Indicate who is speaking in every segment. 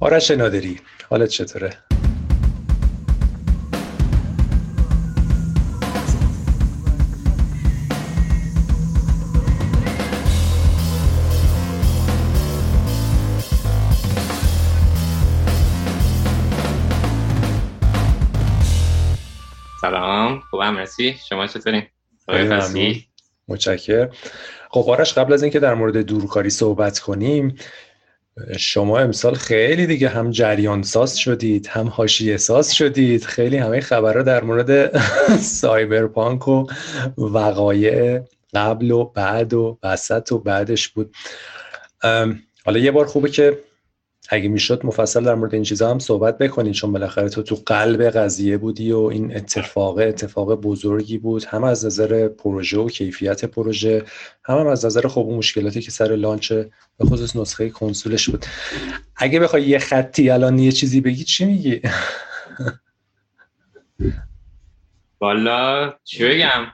Speaker 1: آرش نادری حالت چطوره؟
Speaker 2: سلام. خوبم مرسی شما چطورین؟
Speaker 1: متشکرم. خب آرش قبل از اینکه در مورد دورکاری صحبت کنیم شما امسال خیلی دیگه هم جریان ساز شدید هم حاشیه ساز شدید. خیلی همه خبرها در مورد سایبرپانک و وقایع قبل و بعد و وسط و بعدش بود. حالا یه بار خوبه که اگه می‌شد مفصل در مورد این چیزا هم صحبت بکنید چون بالاخره تو تو قلب قضیه بودی و این اتفاق اتفاق بزرگی بود. هم از نظر پروژه و کیفیت پروژه هم, هم از نظر خب مشکلاتی که سر لانچ به خصوص نسخه کنسولش بود. اگه بخوای یه خطی الان یه چیزی بگی چی میگی؟
Speaker 2: والا چی بگم؟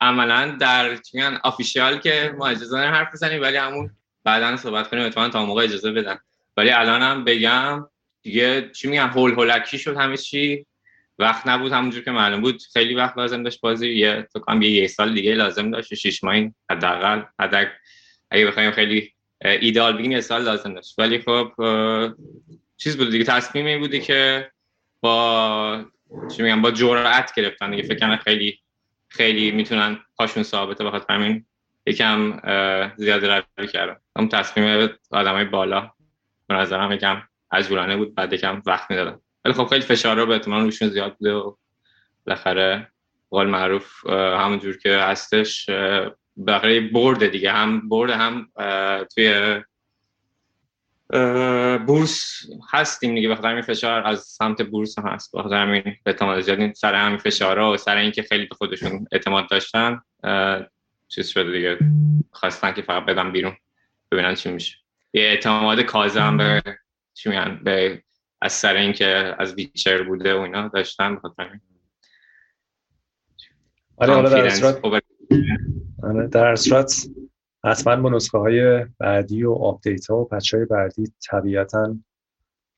Speaker 2: عملا در چی آفیشیال که ما اجازه حرف بزنیم ولی همون بعدا صحبت کنیم. اتفاقا تا موقع اجازه بدن ولی الانم بگم دیگه چی میگن هول هولکی شد همه چی. وقت نبود همونجور که معلوم بود. خیلی وقت لازم داشت بازی. یه تو کام یه, سال دیگه لازم داشت. شش ماه حداقل. حداقل اگه بخوایم خیلی ایدال بگیم یه سال لازم داشت. ولی خب چیز بود دیگه. تصمیمی بودی که با چی میگم با جرأت گرفتن. دیگه فکر خیلی خیلی می‌تونن پاشون ثابته بخاطر همین. یکم زیاد روی کردم اون تصمیم آدمای بالا. به نظرم یکم عجولانه بود بعد یکم وقت می‌دادم. ولی خب خیلی فشار رو به احتمال روشون زیاد بوده و بالاخره قول معروف همونجور که هستش بالاخره برد دیگه هم برد هم توی بورس هستیم دیگه. بخاطر همین فشار از سمت بورس هم هست. بخاطر همین اعتماد زیاد سر همین فشارها و سر اینکه خیلی به خودشون اعتماد داشتن چیز شده دیگه. خواستن که فقط بدم بیرون ببینن چی میشه. یه اعتماد کاظم به چی میگن؟ به از سر اینکه از ویچر بوده و اینا داشتن بخاطر
Speaker 1: آره حالا در صورت آره در صورت حتما با نسخه های بعدی و update ها و patch های بعدی طبیعتا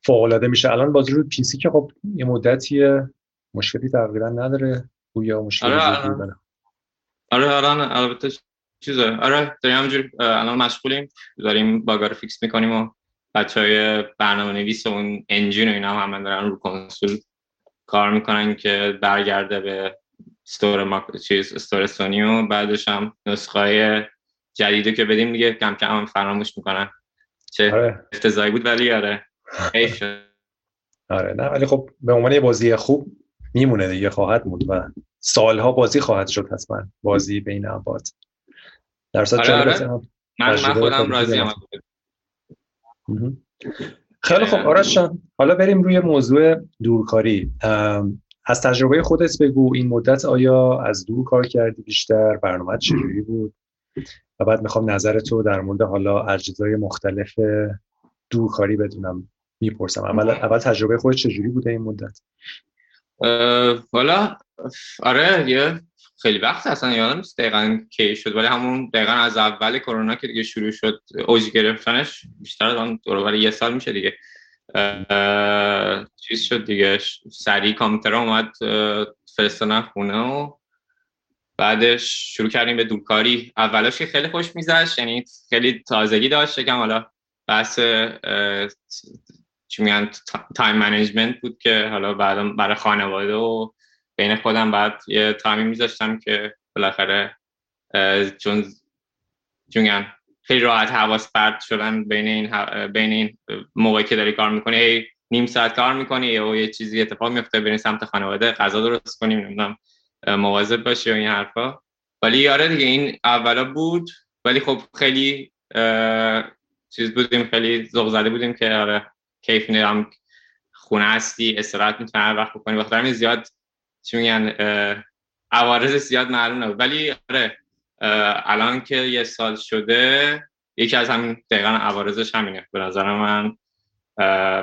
Speaker 1: fix میشه. الان بازی رو PC که خب یه مدتی مشکلی تقریبا نداره. گویا مشکلی
Speaker 2: آره آره. آره آره البته چیزه. آره داریم همجور الان مشغولیم. داریم bug ا رو fix می‌کنیم و بچه های برنامه نویس و اون engine و اینا هم دارن رو کنسول کار می‌کنن که برگرده به store ماک... چیز store سونی و بعدش هم نسخه جدیدی که بدیم دیگه. کم کم هم فراموش می‌کنن. چه آره. افتضایی بود ولی آره.
Speaker 1: آره نه ولی خب به عنوان یه بازی خوب میمونه دیگه خواهد موند و سالها بازی خواهد شد حتما. بازی بین اباد در
Speaker 2: آره آره. من, من خودم راضی
Speaker 1: خیلی خب آرش حالا بریم روی موضوع دورکاری. از تجربه خودت بگو این مدت آیا از دور کار کردی بیشتر؟ برنامه چجوری بود؟ و بعد می‌خوام نظر تو در مورد حالا اجزای مختلف دورکاری بدونم می‌پرسم. اول اول تجربه خودت چجوری بوده این مدت؟
Speaker 2: حالا آره یه خیلی وقت اصلا یادم نیست دقیقا کی شد ولی همون دقیقا از اول کرونا که دیگه شروع شد اوج گرفتنش بیشتر از اون دور یه سال میشه دیگه. چیز شد دیگه سریع کامپیوتر اومد فرستادن خونه و بعدش شروع کردیم به دورکاری. اولش که خیلی خوش میزش یعنی خیلی تازگی داشت شکم حالا بحث چی میگن time management بود که حالا بعد برای خانواده و بین خودم بعد یه time ی میذاشتم که بالاخره چون چون خیلی راحت حواس پرت شدن بین این بین این موقعی که داری کار می‌کنی. هی نیم ساعت کار می‌کنی یا یه چیزی اتفاق میفته برین سمت خانواده غذا درست کنیم نمی‌دونم مواظب باشی و این حرفا. ولی آره دیگه این اولا بود. ولی خب خیلی چیز بودیم خیلی ذوق زده بودیم که آره کیف هم خونه هستی استراحت می‌تونی هر وقت بکنی. بخاطر زیاد چی میگن عوارض زیاد معلوم نبود. ولی آره الان که یه سال شده یکی از همین دقیقا عوارضش همینه. به نظر من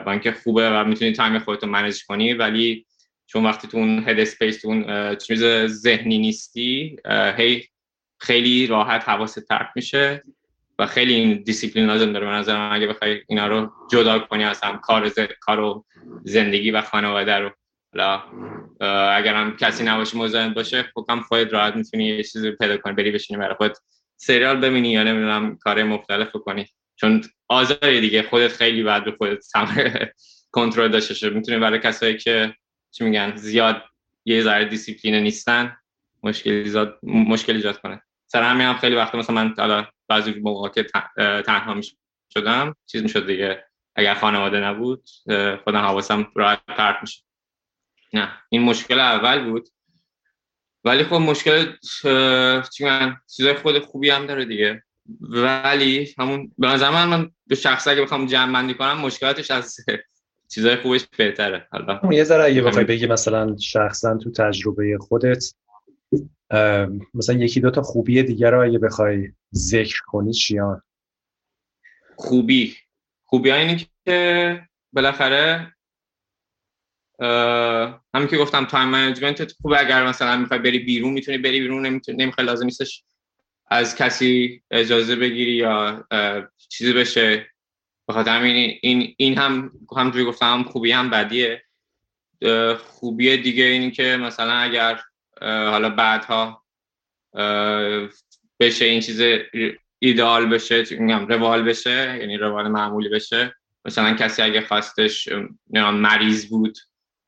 Speaker 2: با اینکه خوبه و می‌تونی time خودتو manage کنی ولی چون وقتی تو اون head space تو اون چیز ذهنی نیستی هی خیلی راحت حواست پرت میشه و خیلی این دیسیپلین لازم داره. به نظر من اگه بخوای اینا رو جدا کنی از هم کار ز... کار و زندگی و خانواده رو. حالا اگر هم کسی نباشه مزاحم باشه خب هم خودت راحت می‌تونی یه چیزی پیدا کنی بری بشینی برای خودت سریال ببینی یا نمی‌دونم کار مختلف کنی چون آزادی دیگه خودت خیلی بعد به خودت کنترل داشته شد می‌تونی برای کسایی که چی میگن زیاد یه ذره دیسیپلین نیستن مشکل ایجاد مشکل ایجاد کنه سر همین هم خیلی وقت مثلا من حالا بعضی موقع که تنها می شدم چیز می‌شد دیگه. اگر خانواده نبود خودم حواسم راحت پرت میشه نه این مشکل اول بود. ولی خب مشکل چی من چیزای خود خوبی هم داره دیگه. ولی همون به نظر من من به شخص اگه بخوام جمع بندی کنم مشکلاتش از چیزای خوبش بهتره. حالا
Speaker 1: یه ذره اگه بخوای بگی مثلا شخصا تو تجربه خودت مثلا یکی دو تا خوبی دیگر رو اگه بخوای ذکر کنی چیان؟
Speaker 2: خوبی. خوبی اینه که بالاخره همین که گفتم time management خوبه اگر مثلا می‌خوای بری بیرون می‌تونی بری بیرون نمی‌خوای لازم نیستش از کسی اجازه بگیری یا چیزی بشه. بخاطر همین این این هم همونجوری گفتم خوبی هم بدیه. خوبی دیگه اینی که مثلا اگر حالا بعدها بشه این چیز ایدئال بشه میگم روال بشه یعنی روال معمولی بشه مثلا کسی اگه خواستش مریض بود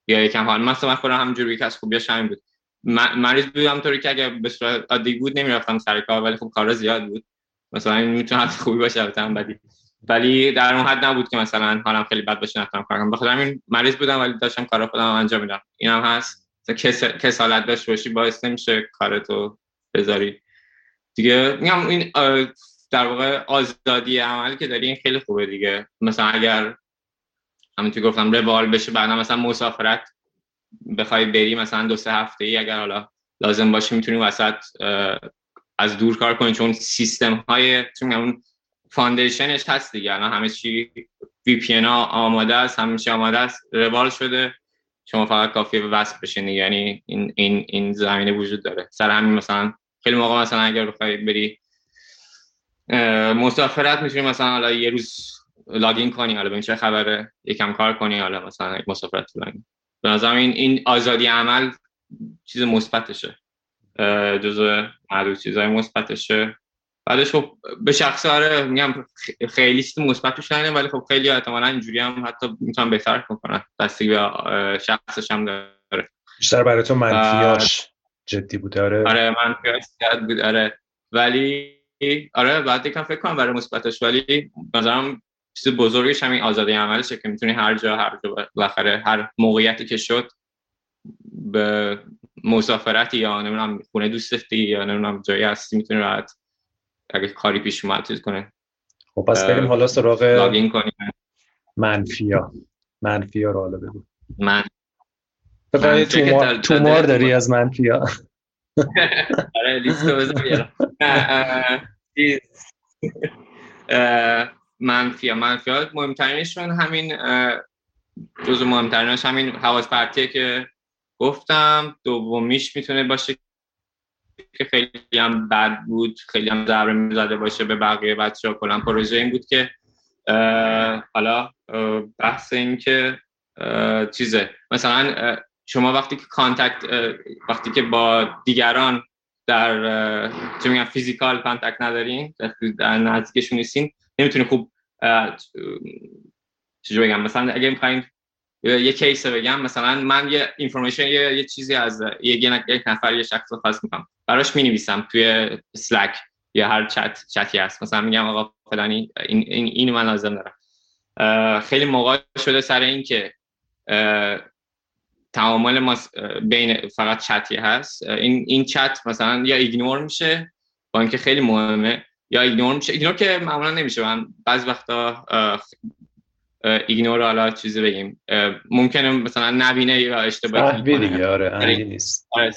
Speaker 2: یا یکم حال. من خودم همینجوری که از خوبیش همین بود. مریض بودم طوری که اگه به صورت عادی بود نمی‌رفتم سر کار ولی خب کار زیاد بود. مثلا این می‌تونه خوبی باشه البته هم بدی. ولی در اون حد نبود که مثلا حالم خیلی بد باشه نتونم کار کنم. بخاطر همین مریض بودم ولی داشتم کارا خودم انجام میدم اینم هست. کس... کسالت داشته باشی باعث نمیشه کارتو بذاری. دیگه میگم این در واقع آزادی عمل که داری این خیلی خوبه دیگه. مثلا اگر همونطور گفتم روال بشه بعدا مثلا مسافرت بخوای بری مثلا دو سه هفته ای اگر حالا لازم باشه می‌تونی وسط از دور کار کنی چون سیستم های چون اون foundation ش هست دیگه. الان همه چی VPN ها آماده است همه چی آماده است روال شده. شما فقط کافیه وصل بشین یعنی این این این زمینه وجود داره. سر همین مثلا خیلی موقع مثلا اگر بخوای بری مسافرت می‌تونی مثلا حالا یه روز login کنی حالا ببین چه خبره. یکم کار کنی حالا مثلا مسافرت طولانی به نظرم این این آزادی عمل چیز مثبتشه. جزء معدود چیزای مثبتشه. بعدش خب به شخص آره میگم خیلی چیز مثبت نه ولی خب خیلی احتمالاً اینجوری هم حتی می‌تونم بهتر کنن دستی به شخصش هم داره.
Speaker 1: بیشتر برای تو منفیاش جدی بود آره؟
Speaker 2: آره منفیاش زیاد بود آره. ولی آره بعد یکم فکر کنم برای مثبتش ولی نظرم چیز بزرگش همین آزادی عملشه که می‌تونی هر جا هر جا بالاخره هر موقعیتی که شد به مسافرتی یا نمی‌دونم خونه دوستت یا نمی‌دونم جایی هستی می‌تونی راحت اگه کاری پیش اومد چیز کنه
Speaker 1: خب پس بریم حالا سراغ
Speaker 2: لاگین کنیم.
Speaker 1: منفیا. منفیا رو حالا بگو.
Speaker 2: من
Speaker 1: فقط تومار, تومار داری از منفیا.
Speaker 2: آره لیستو بذار منفی منفی. مهمترینشون همین جزو مهمترینش همین حواس پرتیه که گفتم. دومیش می‌تونه باشه که خیلی هم بد بود خیلی هم ضربه می‌زده باشه به بقیه بچه ها کلا پروژه این بود که حالا بحث این که چیزه. مثلا شما وقتی که کانتکت وقتی که با دیگران در چه میگن physical contact ندارین در نزدیکشون نیستین نمی‌تونی خوب چجوری بگم. مثلا اگه می‌خواین یه case بگم مثلا من یه information یه،, یه چیزی از یه یک نفر یه شخص خاص می‌کنم براش می نویسم توی Slack یا هر چت چتی هست. مثلا میگم آقا فلانی این این اینو من لازم دارم. خیلی موقع شده سر این که تعامل ما بین فقط چتی هست. این این چت مثلا یا ignore میشه. با اینکه خیلی مهمه. یا ignore میشه. ignore که معمولا نمیشه. من بعض وقتا ignore حالا چیزی بگیم. ممکنه مثلا نبینه یا اشتباه
Speaker 1: کنه. دیگه. آره نیست.
Speaker 2: آره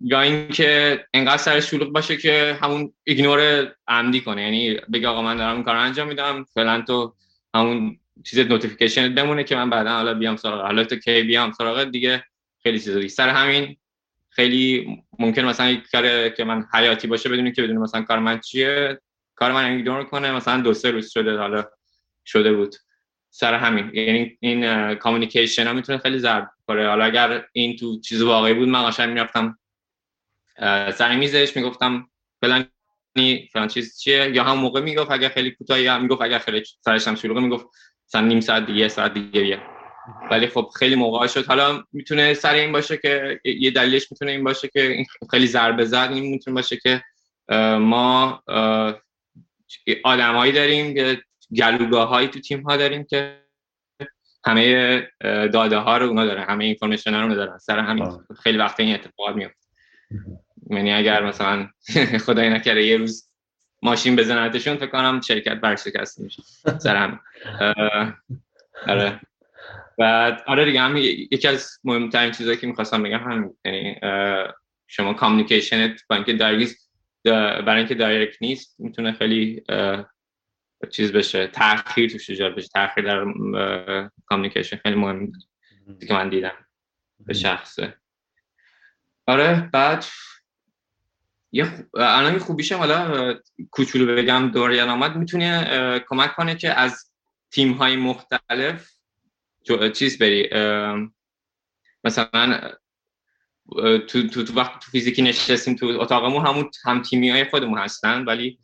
Speaker 2: یا اینکه انقدر سر شلوغ باشه که همون ignore عمدی کنه. یعنی بگه آقا من دارم این کار انجام میدم فعلا تو همون چیز notification بمونه که من بعدا حالا بیام سراغ. حالا تو کی بیام سراغ دیگه خیلی چیزا دیگه. سر همین خیلی ممکن مثلا یک کار که من حیاتی باشه بدونی که بدون مثلا کار من چیه. کار من ignore کنه مثلا دو سه روز شده حالا شده بود. سر همین. یعنی این communication ها می‌تونه خیلی ضرر کنه. حالا اگر این تو چیز واقعی بود من قشنگ می‌رفتم سر میزش می‌گفتم فلان فلان چیز چیه. یا هم موقع می‌گفت اگر خیلی کوتاه یا می‌گفت اگر خیلی سرش هم شروع می‌گفت مثلا نیم ساعت دیگه ساعت دیگه ولی خب خیلی موقع شد. حالا می‌تونه سر این باشه که یه دلیلش می‌تونه این باشه که خیلی ضربه زد. این می‌تونه باشه که ما آدمایی داریم گلوگاه هایی تو تیم ها داریم که همه داده ها رو اونا دارن همه اینفورمیشن ها رو دارن. سر همین خیلی وقت این اتفاقات میفته یعنی اگر مثلا خدای نکرده یه روز ماشین بزنتشون فکر کنم شرکت ورشکسته میشه. سر هم آره. بعد آره دیگه هم یکی از مهمترین چیزایی که می‌خواستم بگم هم یعنی شما communication ت با اینکه direct برای اینکه direct نیست می‌تونه خیلی چیز بشه تاخیر توش ایجاد بشه. تاخیر در communication خیلی مهم که من دیدم به شخصه. آره بعد یه الان خوبیشه حالا کوچولو بگم دوریان آمد می‌تونه کمک کنه که از تیم های مختلف چیز بری مثلا تو, تو, تو وقت تو فیزیکی نشستیم تو اتاقمون همون هم تیمی های خودمون هستن ولی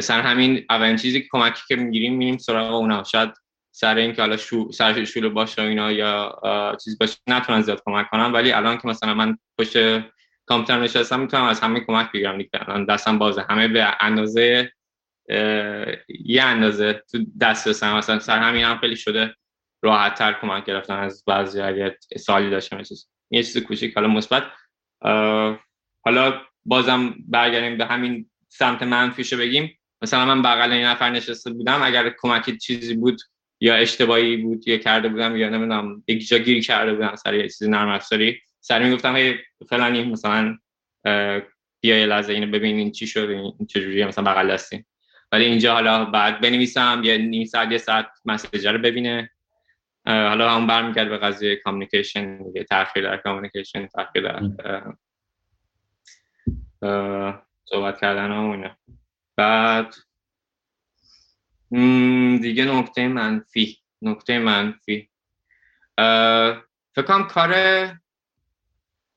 Speaker 2: سر همین اولین چیزی که کمکی که می‌گیریم میریم سراغ اونا. شاید سر اینکه حالا شو سر شول باشه اینا یا چیز باشه نتونن زیاد کمک کنن. ولی الان که مثلا من پشت کامپیوتر نشستم می‌تونم از همه کمک بگیرم دیگه. الان دستم بازه. همه به اندازه یه اندازه تو دست رسن مثلا سر همین هم خیلی شده. راحت تر کمک گرفتن از بعضی اگه سالی داشتم چیز یه چیز کوچیک حالا مثبت. حالا بازم برگردیم به همین سمت منفیشو بگیم. مثلا من بغل این نفر نشسته بودم اگر کمکی چیزی بود یا اشتباهی بود یا کرده بودم یا نمی‌دونم یک جا گیر کرده بودم سر یه چیزی نرم افزاری سر می‌گفتم هی فلانی مثلا بیا یه لحظه اینو ببین چی شد این چجوریه مثلا بغل دستیم ولی اینجا حالا بعد بنویسم یه نیم ساعت یه ساعت مسیج رو ببینه. حالا هم برمیگرد به قضیه کامیکیشن دیگه تاخیر در کامیکیشن تاخیر در صحبت کردن همونه بعد دیگه نکته منفی نکته منفی. فکر کنم کار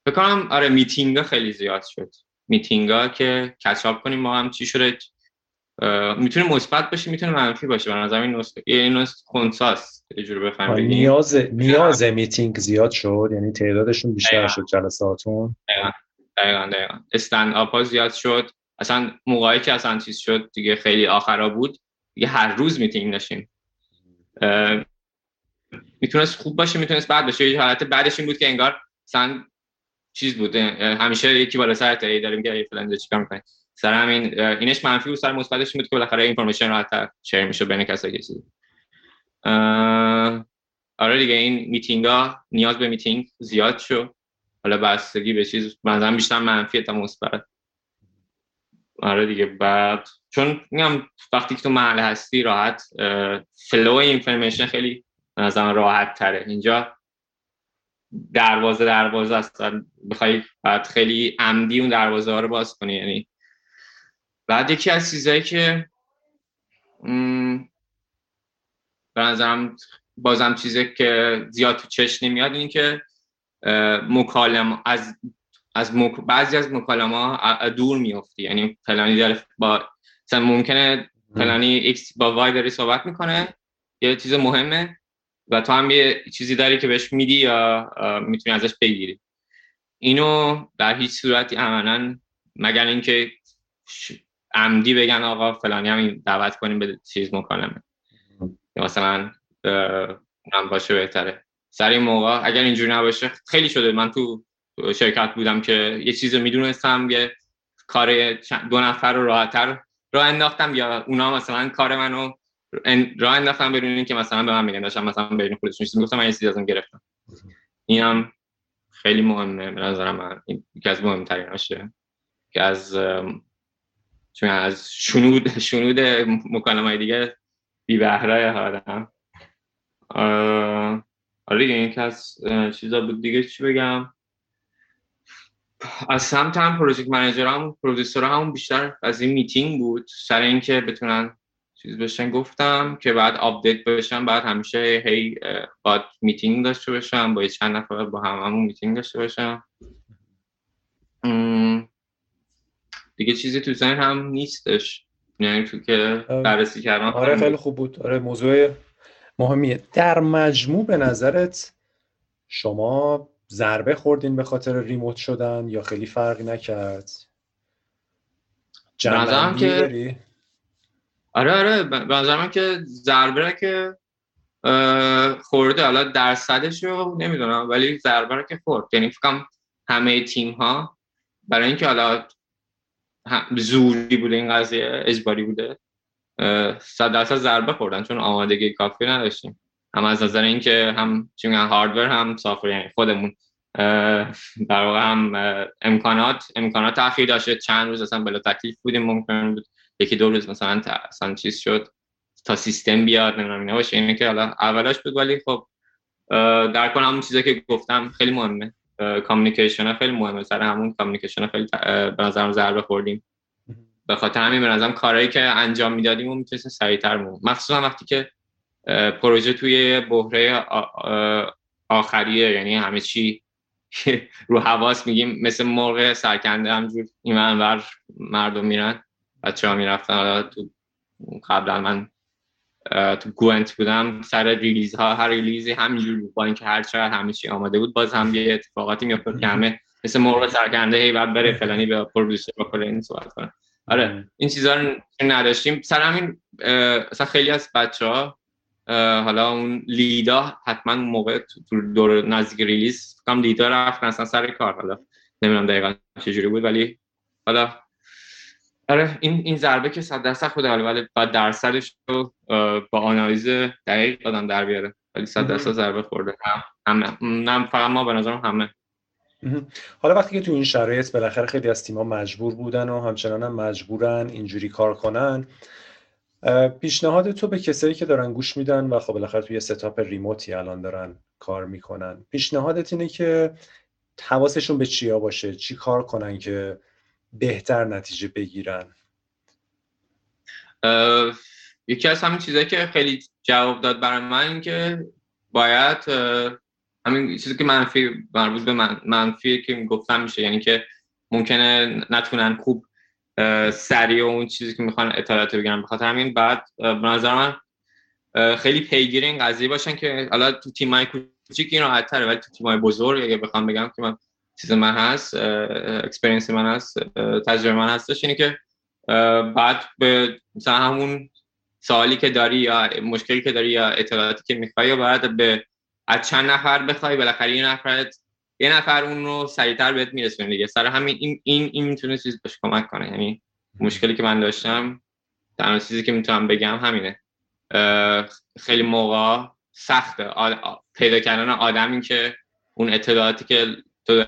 Speaker 2: فکر کنم آره میتینگ خیلی زیاد شد. میتینگ که catch up کنیم ما هم چی شده؟ می‌تونه مثبت باشه می‌تونه منفی باشه. به نظر این این خونساست یه بفهم
Speaker 1: بگیم. نیاز نیاز میتینگ زیاد شد. یعنی تعدادشون بیشتر شد جلساتون
Speaker 2: دقیقاً. دقیقاً استند اپ ها زیاد شد. اصلا موقعی که اصلا چیز شد دیگه خیلی آخرا بود. دیگه هر روز میتینگ داشتیم. می‌تونست خوب باشه می‌تونست بعد باشه. یه حالت بعدش این بود که انگار مثلا چیز بود. همیشه یکی بالا سر ای داریم که فلان چیکار سر همین اینش منفی و سر مثبتش بود که بالاخره اینفورمیشن راحت شیر میشه بین کسایی که آره دیگه این میتینگ ها نیاز به میتینگ زیاد شد. حالا بستگی به چیز به نظرم بیشتر منفی تا مثبت. آره دیگه بعد چون میگم وقتی که تو محل هستی راحت flow information خیلی نظرم راحت تره اینجا دروازه دروازه است. بخوای بعد خیلی عمدی اون دروازه ها رو باز کنی یعنی بعد یکی از چیزایی که به نظرم بازم چیزی که زیاد تو چشم نمیاد این که مکالم از از مک... بعضی از مکالمه دور میفتی یعنی فلانی داره با مثلا ممکنه فلانی X با Y داری صحبت می‌کنه یه چیز مهمه و تو هم یه چیزی داری که بهش میدی یا می‌تونی ازش بگیری. اینو در هیچ صورتی عملا مگر اینکه عمدی بگن آقا فلانی هم دعوت کنیم به چیز مکالمه. مثلا هم باشه بهتره. سر این موقع اگر اینجوری نباشه خیلی شده. من تو شرکت بودم که یه چیز رو می‌دونستم یه کار دو نفر رو راحتر راه انداختم یا اونا مثلا کار منو راه انداختم بدون که مثلا به من میگن. داشتم مثلا بین خودشون چیزی می‌گفتم من یه چیزی ازم گرفتم. اینم خیلی مهمه. به نظر من یکی از مهمترین هاشه که از چون از شنود شنود مکالمه دیگه بی بهره آدم آره این که از چیزا بود دیگه چی بگم؟ از سمت هم project manager هم producer هم بیشتر از این میتینگ بود. سر اینکه بتونن چیز بشن گفتم که بعد update بشن بعد همیشه هی باید میتینگ داشته باشم با چند نفر با هم همون میتینگ داشته باشم. دیگه چیزی تو ذهنم نیستش. یعنی تو که بررسی کردم
Speaker 1: آره خیلی خوب بود. آره موضوع مهمیه. در مجموع به نظرت شما ضربه خوردین به خاطر remote شدن یا خیلی فرقی نکرد؟
Speaker 2: جمع‌بندی که آره آره به من که ضربه که خورده. حالا درصدش رو نمی‌دونم ولی ضربه که خورد. یعنی فکرم همه تیم ها برای اینکه حالا زوری بوده این قضیه اجباری بوده. صد درصد ضربه خوردن چون آمادگی کافی نداشتیم. هم از نظر اینکه هم چی میگن هاردور هم سافر یعنی خودمون. در واقع هم امکانات امکانات تاخیر داشته چند روز اصلا بلا تکلیف بودیم ممکن بود یکی دو روز مثلا اصلا چیز شد تا سیستم بیاد نمی‌دونم اینا باشه. اینه که حالا اولاش بود ولی خب در کل همون چیزی که گفتم خیلی مهمه. کامیکیشن خیلی مهمه. سر همون کامیکیشن خیلی به نظرم ضربه خوردیم. به خاطر همین به نظرم کارهایی که انجام می‌دادیم و می‌تونستیم سریعتر مون مخصوصا وقتی که پروژه توی بحره آخریه. یعنی همه چی رو حواس میگیم. مثل مرغ سرکنده همجور این ور مردم میرن. بچه ها می‌رفتن تو قبلا من تو Gwent بودم سر release ها هر release ی همینجور با اینکه هر چقدر همه چی آماده بود باز هم یه اتفاقاتی میافتاد که همه مثل مرغ سرکنده هی بعد بره فلانی به producer بکنه این صحبت کنه. آره این چیزا رو نداشتیم. سر همین اصلا خیلی از بچه ها حالا اون lead ا حتما موقع تو دور نزدیک release کم lead ا رفتن اصلا سر کار حالا نمی‌دونم دقیقا چجوری بود ولی حالا آره این این ضربه که صد درصد خود ولی بعد درصدش رو با آنالیز دقیق دادم در بیاره. ولی صد درصد ضربه خورده. همه نه. فقط ما به نظرم همه.
Speaker 1: حالا وقتی که تو این شرایط بالاخره خیلی از تیم‌ها مجبور بودن و همچنان هم مجبورن اینجوری کار کنن پیشنهاد تو به کسایی که دارن گوش میدن و خب بالاخره توی ستاپ ریموتی الان دارن کار می‌کنن پیشنهادت اینه که حواسشون به چیا باشه؟ چی کار کنن که بهتر نتیجه بگیرن؟
Speaker 2: یکی از همین چیزایی که خیلی جواب داد برای من این که باید همین چیزی که منفی مربوط به من منفی که گفتم میشه یعنی که ممکنه نتونن خوب سریع و اون چیزی که می‌خوان اطلاعات بگیرن. بخاطر همین بعد به نظر من خیلی پیگیر این قضیه باشن که حالا تو تیمای کوچیک این راحت تره ولی تو تیمای بزرگ اگه بخوام بگم که من چیز من هست experience من هست تجربه من هستش اینه که بعد به مثلا همون سوالی که داری یا مشکلی که داری یا اطلاعاتی که می‌خوای یا باید به از چند نفر بخوای بالاخره یه نفرت یه نفر اون رو سریعتر بهت میرسونه دیگه. سر همین این این این می‌تونه چیز بهش کمک کنه. یعنی مشکلی که من داشتم تنها چیزی که می‌تونم بگم همینه. خیلی موقع سخته پیدا کردن آدمی که اون اطلاعاتی که تو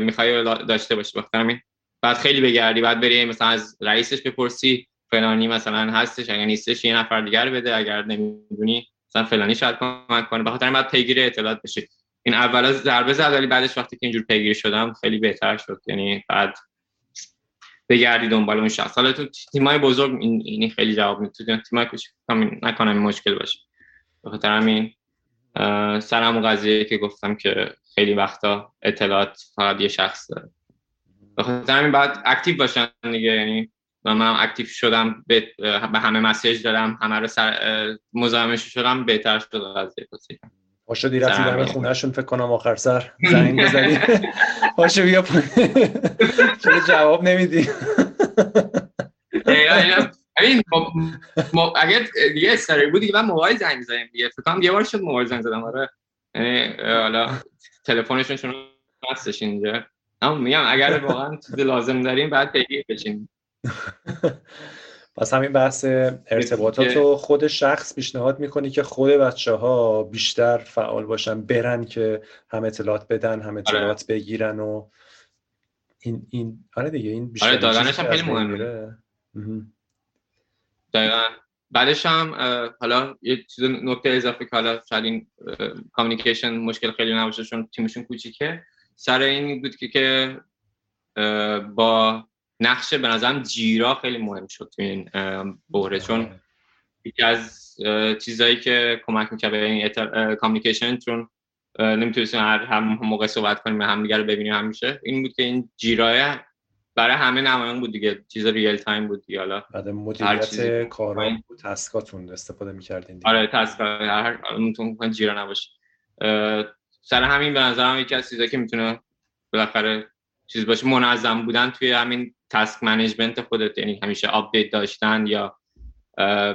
Speaker 2: می‌خوای داشته باشی بخاطر همین. بعد خیلی بگردی بعد بری مثلا از رئیسش بپرسی فلانی مثلا هستش اگر نیستش یه نفر دیگر بده اگر نمی‌دونی مثلا فلانی شاید کمک کنه. بخاطر بعد پیگیر اطلاعات بشی این اول از ضربه زد ولی بعدش وقتی که اینجور پیگیر شدم خیلی بهتر شد. یعنی بعد بگردی دنبال اون شخص. حالا تو تیمای بزرگ این اینی خیلی جواب میده. تو تیمای کوچیک نکنم این مشکل باشه. بخاطر همین همون قضیه که گفتم که خیلی وقتا اطلاعات فقط یه شخص داره. بخاطر همین بعد active باشن دیگه یعنی من active شدم به, همه message دادم همه رو سر مزاحمش شدم بهتر شد قضیه.
Speaker 1: پا شدی رفتی در خونهشون فکر کنم آخر سر زنگ بزنی. پاشو بیا چرا جواب نمیدی؟
Speaker 2: این اگر دیگه استاری بود دیگه من موبایل زنگ زدم دیگه. فکر کنم یه بار شد موبایل زنگ زدم آره. یعنی حالا تلفنشون چون هستش اینجا. اما میگم اگر واقعا چیز لازم داریم بعد پیگیر بشین.
Speaker 1: پس همین بحث ارتباطات رو خود شخص پیشنهاد می‌کنی که خود بچه ها بیشتر فعال باشن برن که هم اطلاعات بدن هم اطلاعات آره. بگیرن و این این آره دیگه این
Speaker 2: بیشتر آره دادنش هم خیلی مهمه. دقیقا. بعدش هم حالا یه چیز نکته اضافه که حالا شاید این کامیکیشن مشکل خیلی نباشه چون تیمشون کوچیکه. سر این بود که, که با نقش به نظرم جیرا خیلی مهم شد تو این بحره. چون یکی از چیزهایی که کمک می‌کرد به این کامیکیشن چون نمی‌تونستیم هر هم موقع صحبت کنیم هم دیگر رو ببینیم همیشه این بود که این Jira ی برای همه نمایان بود دیگه. چیز real time بود دیگه. حالا
Speaker 1: بعد مدیریت کارا بود task اتون استفاده می‌کردین دیگه.
Speaker 2: آره task ا هر میتون Jira نباشه. سر همین به نظرم یکی از چیزایی که می‌تونه بالاخره چیز باشه منظم بودن توی همین task management خودت. یعنی همیشه update داشتن یا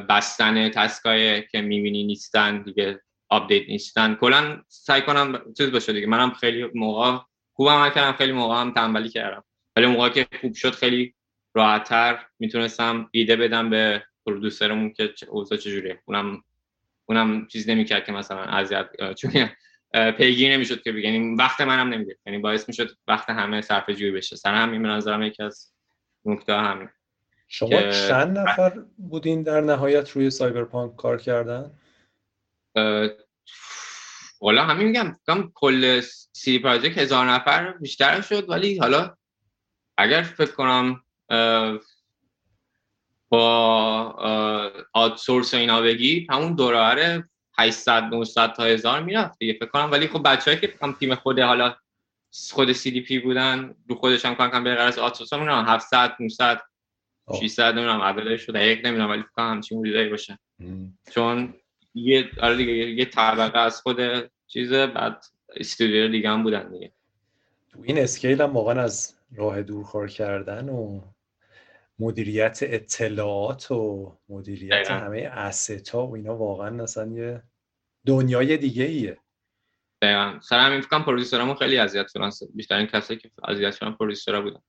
Speaker 2: بستن task ای که می‌بینی نیستن دیگه update نیستن. کلا سعی کنم چیز باشه دیگه. منم خیلی موقع خوب عمل کردم خیلی موقع هم تنبلی کردم. ولی موقع که خوب شد خیلی راحتتر می‌تونستم ایده بدم به producer مون که اوضاع چجوریه. اونم اونم چیز نمی‌کرد که مثلا اذیت چون پیگیری نمی‌شد که بگیم وقت منم نمیده یعنی باعث می‌شد وقت همه صرف جویی بشه. سر همین به نظرم یکی از نکته همین.
Speaker 1: شما چند نفر بودین در نهایت روی Cyberpunk کار کردن؟
Speaker 2: والا همین میگم. کم کل CD Projekt هزار نفر بیشتر شد ولی حالا اگر فکر کنم با outsource و اینا بگی همون دوره 800 900 تا هزار می‌رفت دیگه فکر کنم. ولی خب بچه‌ای که هم تیم خود حالا خود CDP بودن رو خودش هم کار به غیر از outsource هم 700 900 600 نمی‌دونم عددش رو دقیق نمی‌دونم ولی فکر کنم همچین حدودی باشه. چون یه آره دیگه یه طبقه از خود چیزه بعد استودیو دیگه هم بودن دیگه.
Speaker 1: تو این اسکیل هم واقعا از راه دور کردن و مدیریت اطلاعات و مدیریت دقیقا. همه استا و اینا واقعا اصلا یه دنیای دیگه ایه.
Speaker 2: دقیقا. سر همین فکرم پرودیسرامون خیلی اذیت شدن. بیشترین کسایی که اذیت شدن producer ا بودن.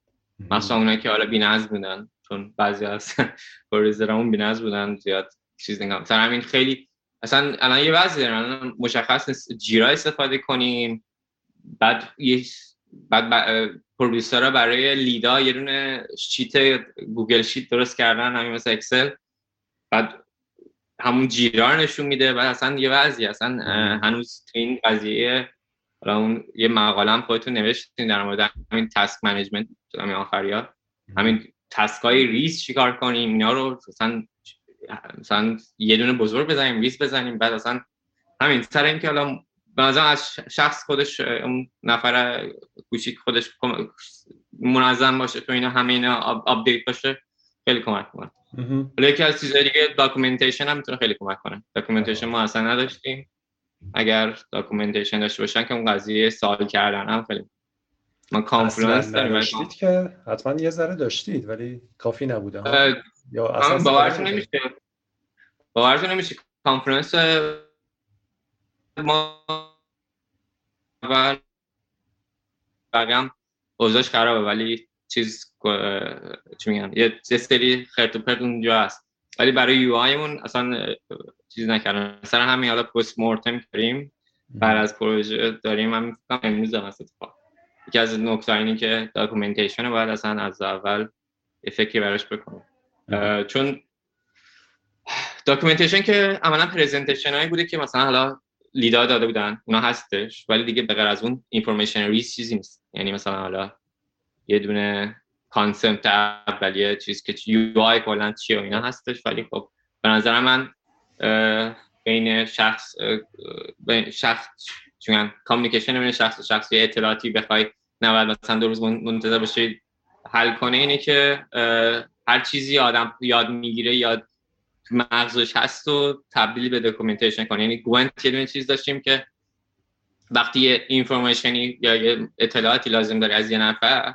Speaker 2: مثلا اونایی که حالا بی‌نظم بودن چون بعضی از producer امون بی‌نظم بودن زیاد چیز نگم سر همین خیلی اصلا الان یه وضعی دارن مشخص نیست Jira استفاده کنیم بعد یه بعد producer ها برای lead ا یه دونه sheet Google Sheet درست کردن همین مثل Excel. بعد همون Jira نشون میده. بعد اصلا یه وضعی اصلا هنوز تو این قضیه اون یه مقاله هم خودتون نوشتین در مورد همین task management. همین آخریا همین task های ریز چیکار کنیم؟ اینا رو مثلا مثلا یه دونه بزرگ بزنیم ریز بزنیم. بعد اصلا همین سر اینکه حالا به از شخص خودش اون نفر کوچیک خودش منظم باشه تو اینا همه اینا update باشه خیلی کمک می‌کنه. ولی یکی از چیزهای دیگه documentation هم می‌تونه خیلی کمک کنه. documentation ما اصلا نداشتیم. اگر documentation داشته باشن که اون قضیه سوال کردن هم خیلی ما Confluence
Speaker 1: داریم. که حتما یه ذره داشتید ولی کافی نبوده
Speaker 2: یا اصلا باورتون نمیشه. باورتون نمیشه. Confluence ما اول بقیه اوضاعش خرابه ولی چیز چی میگم یه سری خرت و پرت اونجا هست. ولی برای UI مون اصلا چیز نکردن سر همین حالا post mortem کریم بعد از پروژه داریم. هم امروز هم هست یکی از نکته اینی که documentation باید اصلا از اول فکری براش بکنیم. چون documentation که عملا presentation هایی بوده که مثلا حالا لیدا داده بودن. اونا هستش ولی دیگه به از اون information ریس چیزی نیست. یعنی مثلا حالا یه دونه concept اولیه چیز که UI کلا چیه و اینا هستش. ولی خب به نظر من بین شخص بین شخص چون communication بین شخص و شخصی اطلاعاتی بخوای نباید مثلا دو روز منتظر باشی حل کنه اینه که هر چیزی آدم یاد می‌گیره یاد مغزش هست و تبدیل به documentation کنه. یعنی گوینت یه چیز داشتیم که وقتی یه information ی یا یه اطلاعاتی لازم داره از یه نفر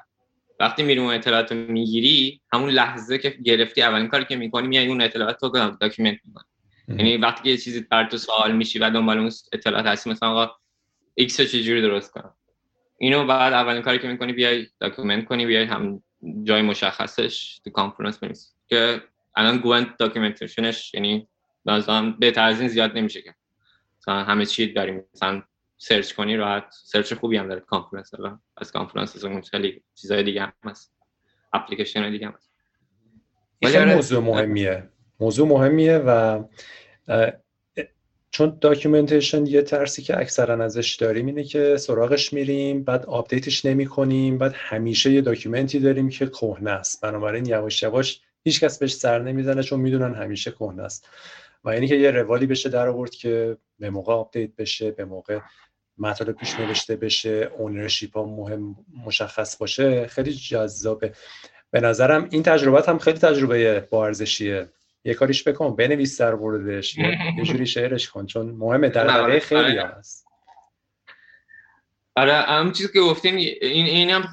Speaker 2: وقتی میری اون اطلاعات رو می‌گیری همون لحظه که گرفتی اولین کاری که می‌کنی میای اون اطلاعات رو document می‌کنی. یعنی وقتی که یه چیزی بر تو سوال میشی و دنبال اون اطلاعات هستی مثلا آقا X رو چجوری درست کنم؟ اینو بعد اولین کاری که می‌کنی بیای document کنی بیای هم جای مشخصش تو Confluence بنویسی. که الان گوینت documentation ش یعنی لازم به از این زیاد نمیشه که. مثلا همه چی داریم. مثلا search کنی راحت. search خوبی هم داره. Confluence الان از Confluence از اون خیلی چیزای دیگه هم هست. اپلیکیشن دیگه هم هست.
Speaker 1: خیلی موضوع مهمیه. موضوع مهمیه و چون documentation یه ترسی که اکثرا ازش داریم اینه که سراغش میریم بعد update ش نمی کنیم بعد همیشه یه document ی داریم که کهنه است. بنابراین یواش یواش هیچ کس بهش سر نمی‌زنه چون می‌دونن همیشه کهنه است. و اینی که یه روالی بشه در آورد که به موقع update بشه به موقع مطالب پیش نوشته بشه ownership ها مهم مشخص باشه. خیلی جذابه. به نظرم این تجربت هم خیلی تجربه با ارزشیه. یه کاریش بکن بنویس در موردش یه جوری شعرش کن چون مهمه. در آره، خیلی آره. هست.
Speaker 2: آره هم چیزی که گفتیم این این هم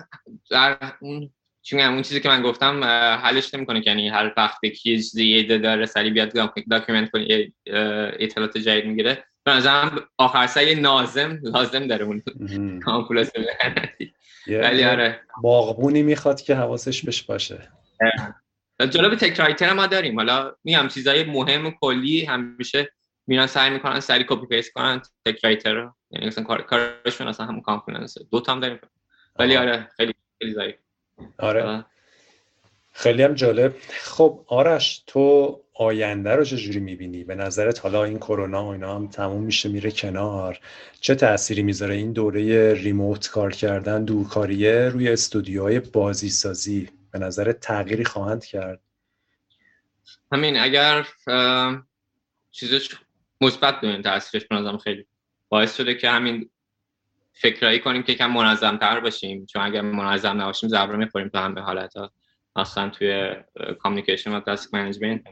Speaker 2: در اون چون اون چیزی که من گفتم حلش نمی‌کنه یعنی هر وقت یه چیزی یه داره سری بیاد داکیومنت کنه اطلاعات جدید می‌گیره. به نظرم آخر سعی نازم لازم داره اون کامپولس
Speaker 1: ولی آره. باغبونی می‌خواد که حواسش بهش باشه.
Speaker 2: جالب تک رایتر ما داریم. حالا میگم چیزای مهم و کلی همیشه میرن سعی می‌کنن سری کپی پیست کنن تک رایتر رو. یعنی کار کارشون اصلا همون کامپوننس دو تام داریم. ولی آره خیلی خیلی ضعیف.
Speaker 1: آره. خیلی هم جالب. خب آرش تو آینده رو چجوری می‌بینی؟ به نظرت حالا این کرونا و اینا هم تموم میشه میره کنار. چه تأثیری می‌ذاره این دوره ریموت کار کردن دورکاریه روی استودیوهای بازی سازی به نظر تغییری خواهند کرد؟
Speaker 2: همین اگر چیزش مثبت ببین تاثیرش به خیلی باعث شده که همین فکرایی کنیم که کم منظم تر باشیم. چون اگر منظم نباشیم ضربه می‌خوریم تو همه حالت ها مثلا توی communication و task management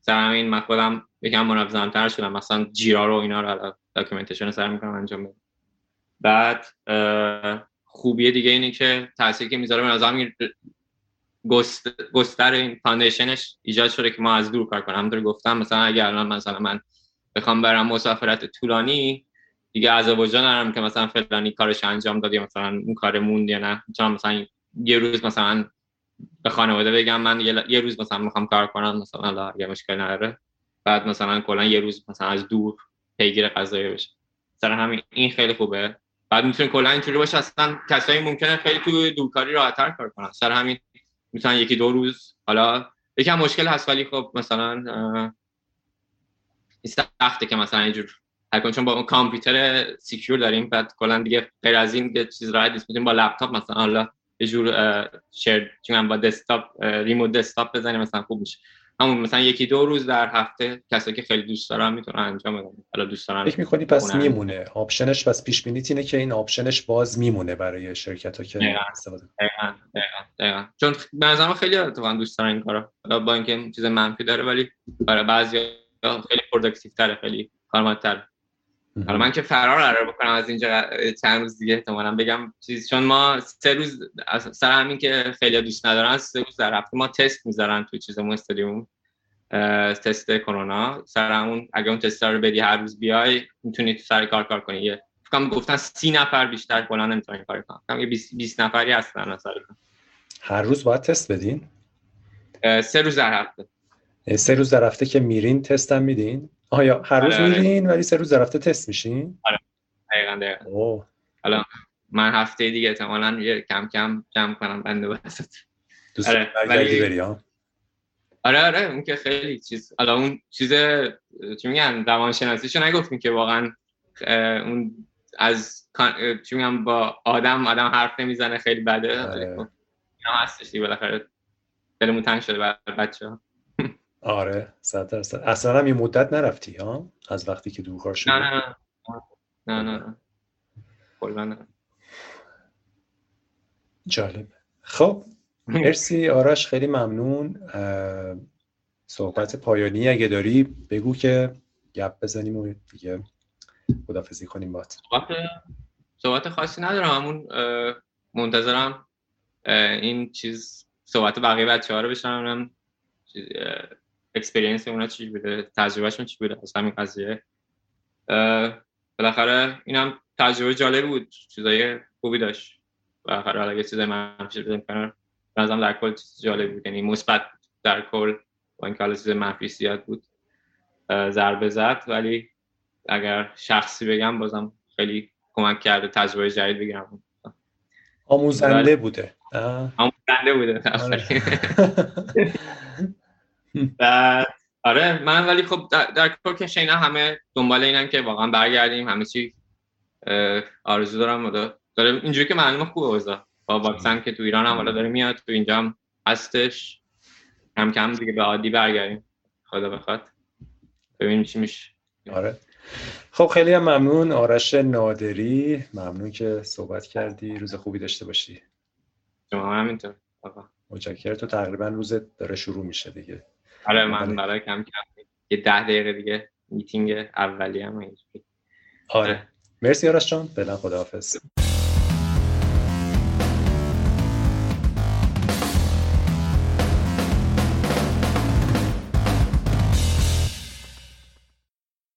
Speaker 2: سر همین من خودم یکم منظم تر شدم. مثلا Jira رو اینا رو documentation سعی می‌کنم انجام بدم. بعد خوبیه دیگه اینه که تاثیری که می‌ذاره به نظر گستر این foundation ش ایجاد شده که ما از دور کار کنم همونطور گفتم مثلا اگر الان مثلا من بخوام برم مسافرت طولانی دیگه وجدان ندارم که مثلا فلانی کارش انجام داد یا مثلا اون کار موند یا نه. می‌تونم مثلا یه روز مثلا به خانواده بگم من یه, روز مثلا می‌خوام کار کنم مثلا اگه مشکل نداره. بعد مثلا کلا یه روز مثلا از دور پیگیر قضایی بشه. سر همین این خیلی خوبه. بعد می‌تونه کلا اینطوری باشه اصلا کسایی ممکنه خیلی تو دورکاری راحت‌تر کار کنن. سر همین می‌تونن یکی دو روز حالا یکم مشکل هست ولی خب مثلا این سخته که مثلا اینجور هر چون با اون کامپیوتر secure داریم بعد کلا دیگه غیر از این چیز راحت نیست. با لپتاپ مثلا حالا یه جور share چون با دسکتاپ remote desktop بزنیم مثلا خوب میشه. همون مثلا یکی دو روز در هفته کسایی که خیلی دوست دارن می‌تونن انجام بدن. حالا دوست دارن
Speaker 1: فکر می‌کنی پس میمونه. option ش پس پیش بینیت اینه که این option ش باز میمونه برای شرکت ها که
Speaker 2: استفاده دقیقاً چون به نظر خیلی اتفاقا دوست دارن این کارو. حالا با اینکه چیز منفی داره ولی برای بعضی خیلی productive تره خیلی کارمندتر حالا من که فرار قرار بکنم از اینجا چند روز دیگه احتمالاً بگم چیز چون ما سه روز سر همین که خیلی دوست ندارن سه روز در هفته ما تست می‌ذارن تو چیزمون استادیوم تست کرونا. سر همون اگه اون تست رو بدی هر روز بیای می‌تونی تو سر کار کار کنی. یه فکر گفتن سی نفر بیشتر کلا نمی‌تونن کار کنن. یه 20 20 نفری هستن سر
Speaker 1: هر روز باید تست بدین؟
Speaker 2: سه روز در هفته.
Speaker 1: سه روز در هفته که میرین تست هم میدین؟ آیا هر روز آره, آره. میرین ولی سه روز رفته تست میشین؟
Speaker 2: آره. دقیقا دقیقا. حالا من هفته دیگه احتمالاً یه کم کم جمع کنم بنده وسط
Speaker 1: دوست آره ولی بری ها؟
Speaker 2: آره آره اون که خیلی چیز حالا اون چیز چی میگن روانشناسیشو نگفتیم که واقعا اون از چی میگم با آدم آدم حرف نمی‌زنه خیلی بده. آره. خب اینا هستش دیگه بالاخره دلمون تنگ شده برای بچه‌ها.
Speaker 1: آره صد درصد. اصلا هم یه مدت نرفتی ها؟ از وقتی که دورکار شدی؟
Speaker 2: نه نه نه. نه نه نه.
Speaker 1: جالب. خب مرسی. آرش خیلی ممنون. صحبت پایانی اگه داری بگو که گپ بزنیم و دیگه خدافزی کنیم بات
Speaker 2: صحبت صحبت خاصی ندارم. همون منتظرم این چیز صحبت بقیه بچه ها رو بشنم اکسپریانس اونا چی بوده؟ تجربهشون چی بوده؟ از همین قضیه. بالاخره اینم تجربه جالب بود. چیزای خوبی داشت. بالاخره حالا یه چیزای منفی بزنیم کنار بنظرم در کل چیز جالب بود. یعنی مثبت در کل با این حالا چیز منفی زیاد بود. ضربه زد. ولی اگر شخصی بگم بازم خیلی کمک کرده تجربه جدید بگیرم.
Speaker 1: آموزنده بوده.
Speaker 2: آموزنده بوده. آره. آره من ولی خب در, در کوکش اینا همه دنبال اینم که واقعا برگردیم همه چی آرزو دارم داره اینجوری که معلومه خوبه اوضاع با واکسن که تو ایران هم حالا داره میاد تو اینجا هم هستش. کم کم دیگه به عادی برگردیم. خدا بخواد. ببینیم چی میشه.
Speaker 1: آره. خب خیلی هم ممنون. آرش نادری ممنون که صحبت کردی. روز خوبی داشته باشی.
Speaker 2: شما همینطور
Speaker 1: متشکرم. تو تقریبا روز داره شروع میشه دیگه.
Speaker 2: آره من برای کم کم یه ده دقیقه دیگه میتینگ اولی هم
Speaker 1: آره. مرسی آرش جان. فعلا خداحافظ.